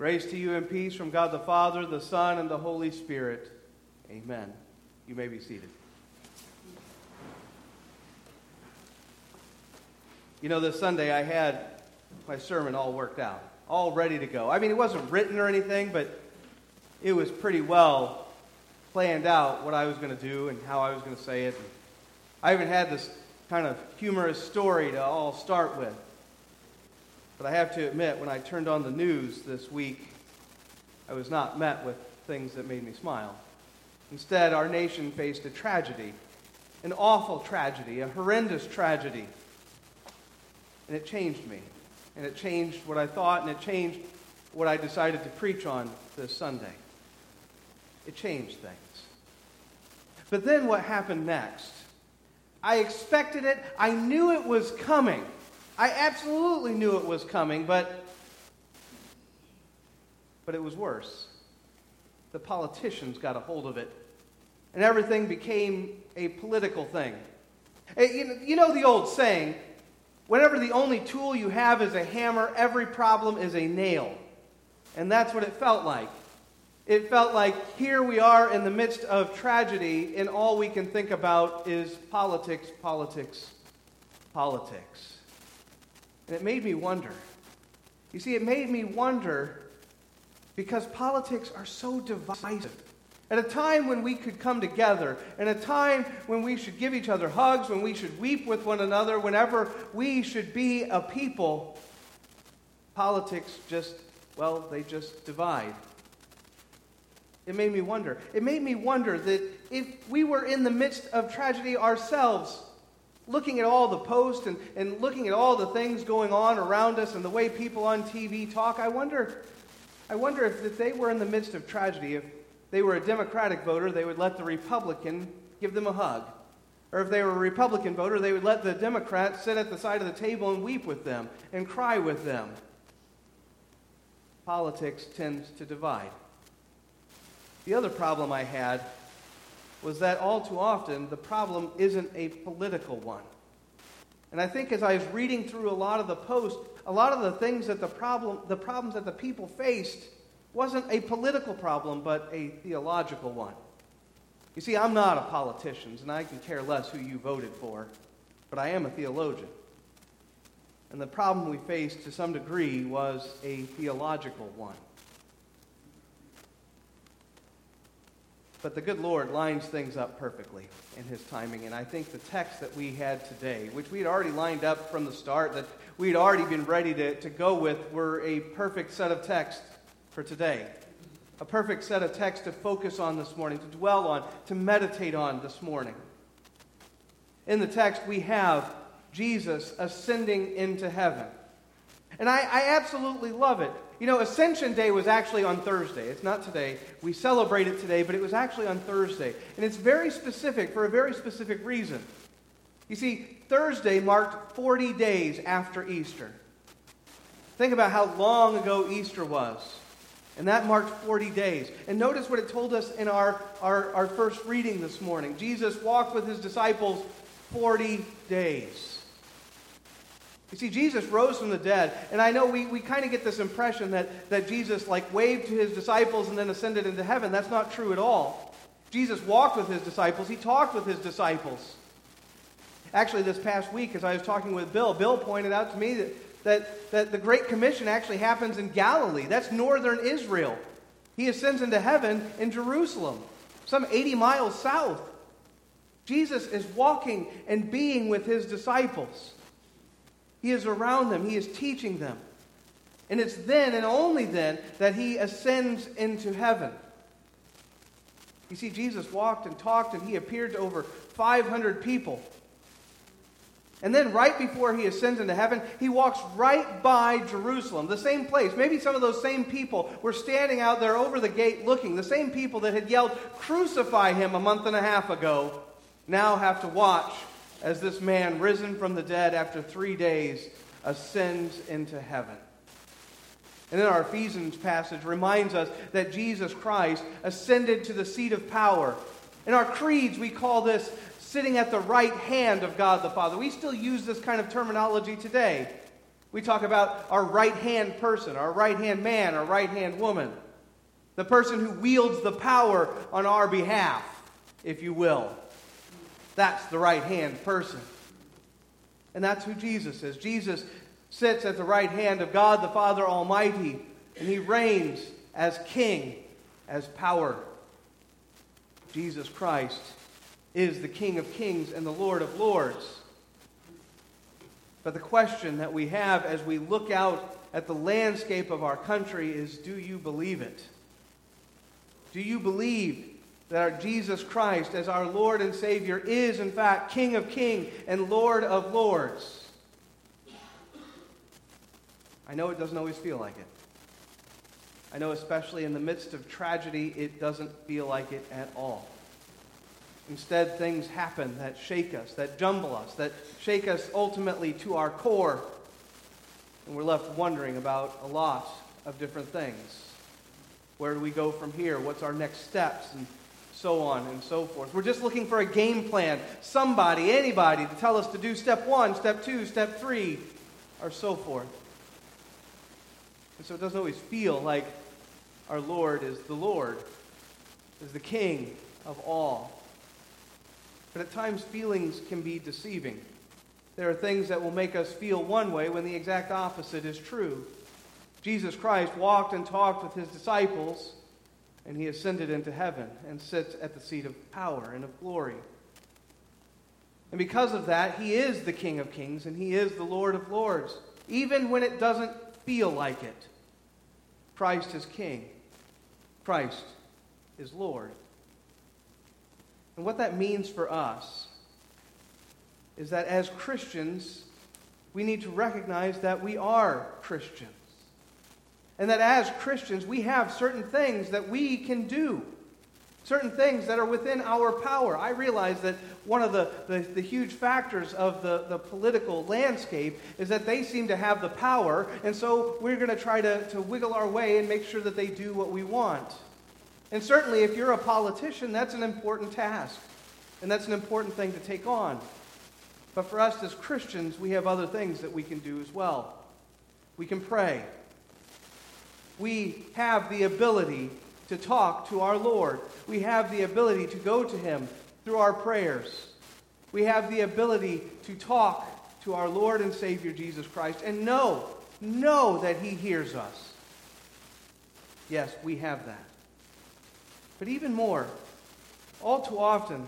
Grace to you and peace from God the Father, the Son, and the Holy Spirit. Amen. You may be seated. You know, this Sunday I had my sermon all worked out, all ready to go. I mean, it wasn't written or anything, but it was pretty well planned out what I was going to do and how I was going to say it. I even had this kind of humorous story to all start with. But I have to admit, when I turned on the news this week, I was not met with things that made me smile. Instead, our nation faced a tragedy, an awful tragedy, a horrendous tragedy. And it changed me. And it changed what I thought, and it changed what I decided to preach on this Sunday. It changed things. But then what happened next? I expected it. I knew it was coming. I absolutely knew it was coming, but but it was worse. The politicians got a hold of it, and everything became a political thing. You know the old saying, whenever the only tool you have is a hammer, every problem is a nail. And that's what it felt like. It felt like here we are in the midst of tragedy, and all we can think about is politics, politics, politics. And it made me wonder. You see, it made me wonder because politics are so divisive. At a time when we could come together, at a time when we should give each other hugs, when we should weep with one another, whenever we should be a people, politics just, well, they just divide. It made me wonder. It made me wonder that if we were in the midst of tragedy ourselves, looking at all the posts and, and looking at all the things going on around us and the way people on TV talk, I wonder, I wonder if, if they were in the midst of tragedy, if they were a Democratic voter, they would let the Republican give them a hug. Or if they were a Republican voter, they would let the Democrat sit at the side of the table and weep with them and cry with them. Politics tends to divide. The other problem I had was that all too often the problem isn't a political one. And I think as I was reading through a lot of the posts, a lot of the things that the problem the problems that the people faced wasn't a political problem but a theological one. You see, I'm not a politician and I can care less who you voted for, but I am a theologian. And the problem we faced to some degree was a theological one. But the good Lord lines things up perfectly in his timing. And I think the text that we had today, which we had already lined up from the start, that we had already been ready to, to go with, were a perfect set of texts for today. A perfect set of texts to focus on this morning, to dwell on, to meditate on this morning. In the text, we have Jesus ascending into heaven. And I, I absolutely love it. You know, Ascension Day was actually on Thursday. It's not today. We celebrate it today, but it was actually on Thursday. And it's very specific for a very specific reason. You see, Thursday marked 40 days after Easter. Think about how long ago Easter was. And that marked 40 days. And notice what it told us in our, our, our first reading this morning. Jesus walked with his disciples 40 days. You see, Jesus rose from the dead. And I know we, we kind of get this impression that, that Jesus like waved to his disciples and then ascended into heaven. That's not true at all. Jesus walked with his disciples. He talked with his disciples. Actually, this past week, as I was talking with Bill, Bill pointed out to me that, that, that the Great Commission actually happens in Galilee. That's northern Israel. He ascends into heaven in Jerusalem, some 80 miles south. Jesus is walking and being with his disciples. He is around them, He is teaching them. And it's then and only then that He ascends into heaven. You see, Jesus walked and talked and He appeared to over 500 people. And then, right before he ascends into heaven, he walks right by Jerusalem, the same place. Maybe some of those same people were standing out there over the gate looking. The same people that had yelled, Crucify him a month and a half ago, now have to watch as this man, risen from the dead after three days, ascends into heaven. And then our Ephesians passage reminds us that Jesus Christ ascended to the seat of power. In our creeds, we call this sitting at the right hand of God the Father. We still use this kind of terminology today. We talk about our right hand person, our right hand man, our right hand woman, the person who wields the power on our behalf, if you will. That's the right hand person. And that's who Jesus is. Jesus sits at the right hand of God the Father Almighty, and he reigns as king, as power. Jesus Christ is the King of kings and the Lord of lords. But the question that we have as we look out at the landscape of our country is do you believe it? Do you believe that our Jesus Christ, as our Lord and Savior, is in fact King of kings and Lord of lords? I know it doesn't always feel like it. I know, especially in the midst of tragedy, it doesn't feel like it at all. Instead, things happen that shake us, that jumble us, that shake us ultimately to our core. And we're left wondering about a lot of different things. Where do we go from here? What's our next steps? And so on and so forth. We're just looking for a game plan, somebody, anybody, to tell us to do step one, step two, step three, or so forth. And so it doesn't always feel like our Lord is the Lord, is the King of all. But at times, feelings can be deceiving. There are things that will make us feel one way when the exact opposite is true. Jesus Christ walked and talked with his disciples, and he ascended into heaven and sits at the seat of power and of glory. And because of that, he is the King of kings and he is the Lord of lords, even when it doesn't feel like it. Christ is King, Christ is Lord. And what that means for us is that as Christians, we need to recognize that we are Christians. And that as Christians, we have certain things that we can do, certain things that are within our power. I realize that one of the, the, the, huge factors of the, the political landscape is that they seem to have the power, and so we're going to try to, to wiggle our way and make sure that they do what we want. And certainly, if you're a politician, that's an important task. And that's an important thing to take on. But for us as Christians, we have other things that we can do as well. We can pray. We have the ability to talk to our Lord. We have the ability to go to Him through our prayers. We have the ability to talk to our Lord and Savior Jesus Christ and know, know that He hears us. Yes, we have that. But even more, all too often,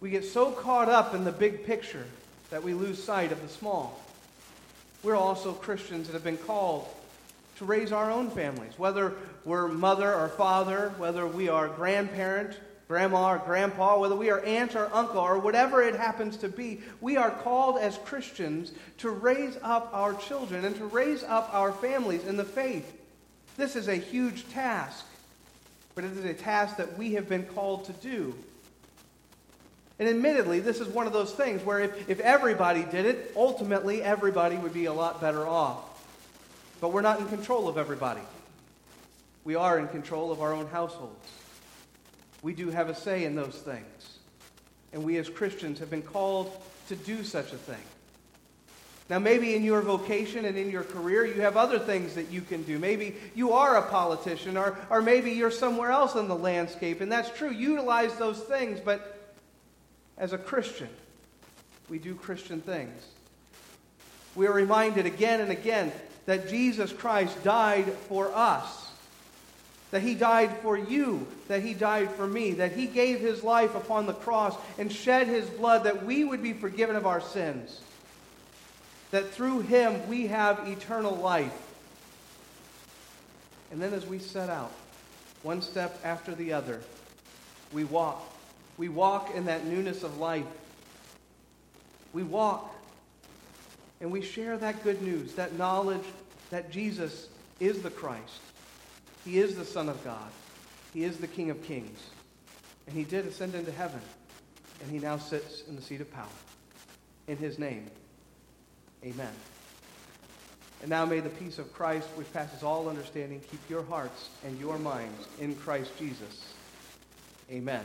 we get so caught up in the big picture that we lose sight of the small. We're also Christians that have been called to raise our own families, whether we're mother or father, whether we are grandparent, grandma or grandpa, whether we are aunt or uncle, or whatever it happens to be, we are called as Christians to raise up our children and to raise up our families in the faith. This is a huge task but it is a task that we have been called to do. And admittedly, this is one of those things where if, if everybody did it, ultimately everybody would be a lot better off. But we're not in control of everybody. We are in control of our own households. We do have a say in those things. And we as Christians have been called to do such a thing. Now, maybe in your vocation and in your career, you have other things that you can do. Maybe you are a politician, or, or maybe you're somewhere else in the landscape, and that's true. Utilize those things, but as a Christian, we do Christian things. We are reminded again and again that Jesus Christ died for us, that he died for you, that he died for me, that he gave his life upon the cross and shed his blood that we would be forgiven of our sins that through him we have eternal life. And then as we set out, one step after the other, we walk. We walk in that newness of life. We walk and we share that good news, that knowledge that Jesus is the Christ. He is the Son of God. He is the King of kings. And he did ascend into heaven. And he now sits in the seat of power. In his name, Amen. And now may the peace of Christ, which passes all understanding, keep your hearts and your minds in Christ Jesus. Amen.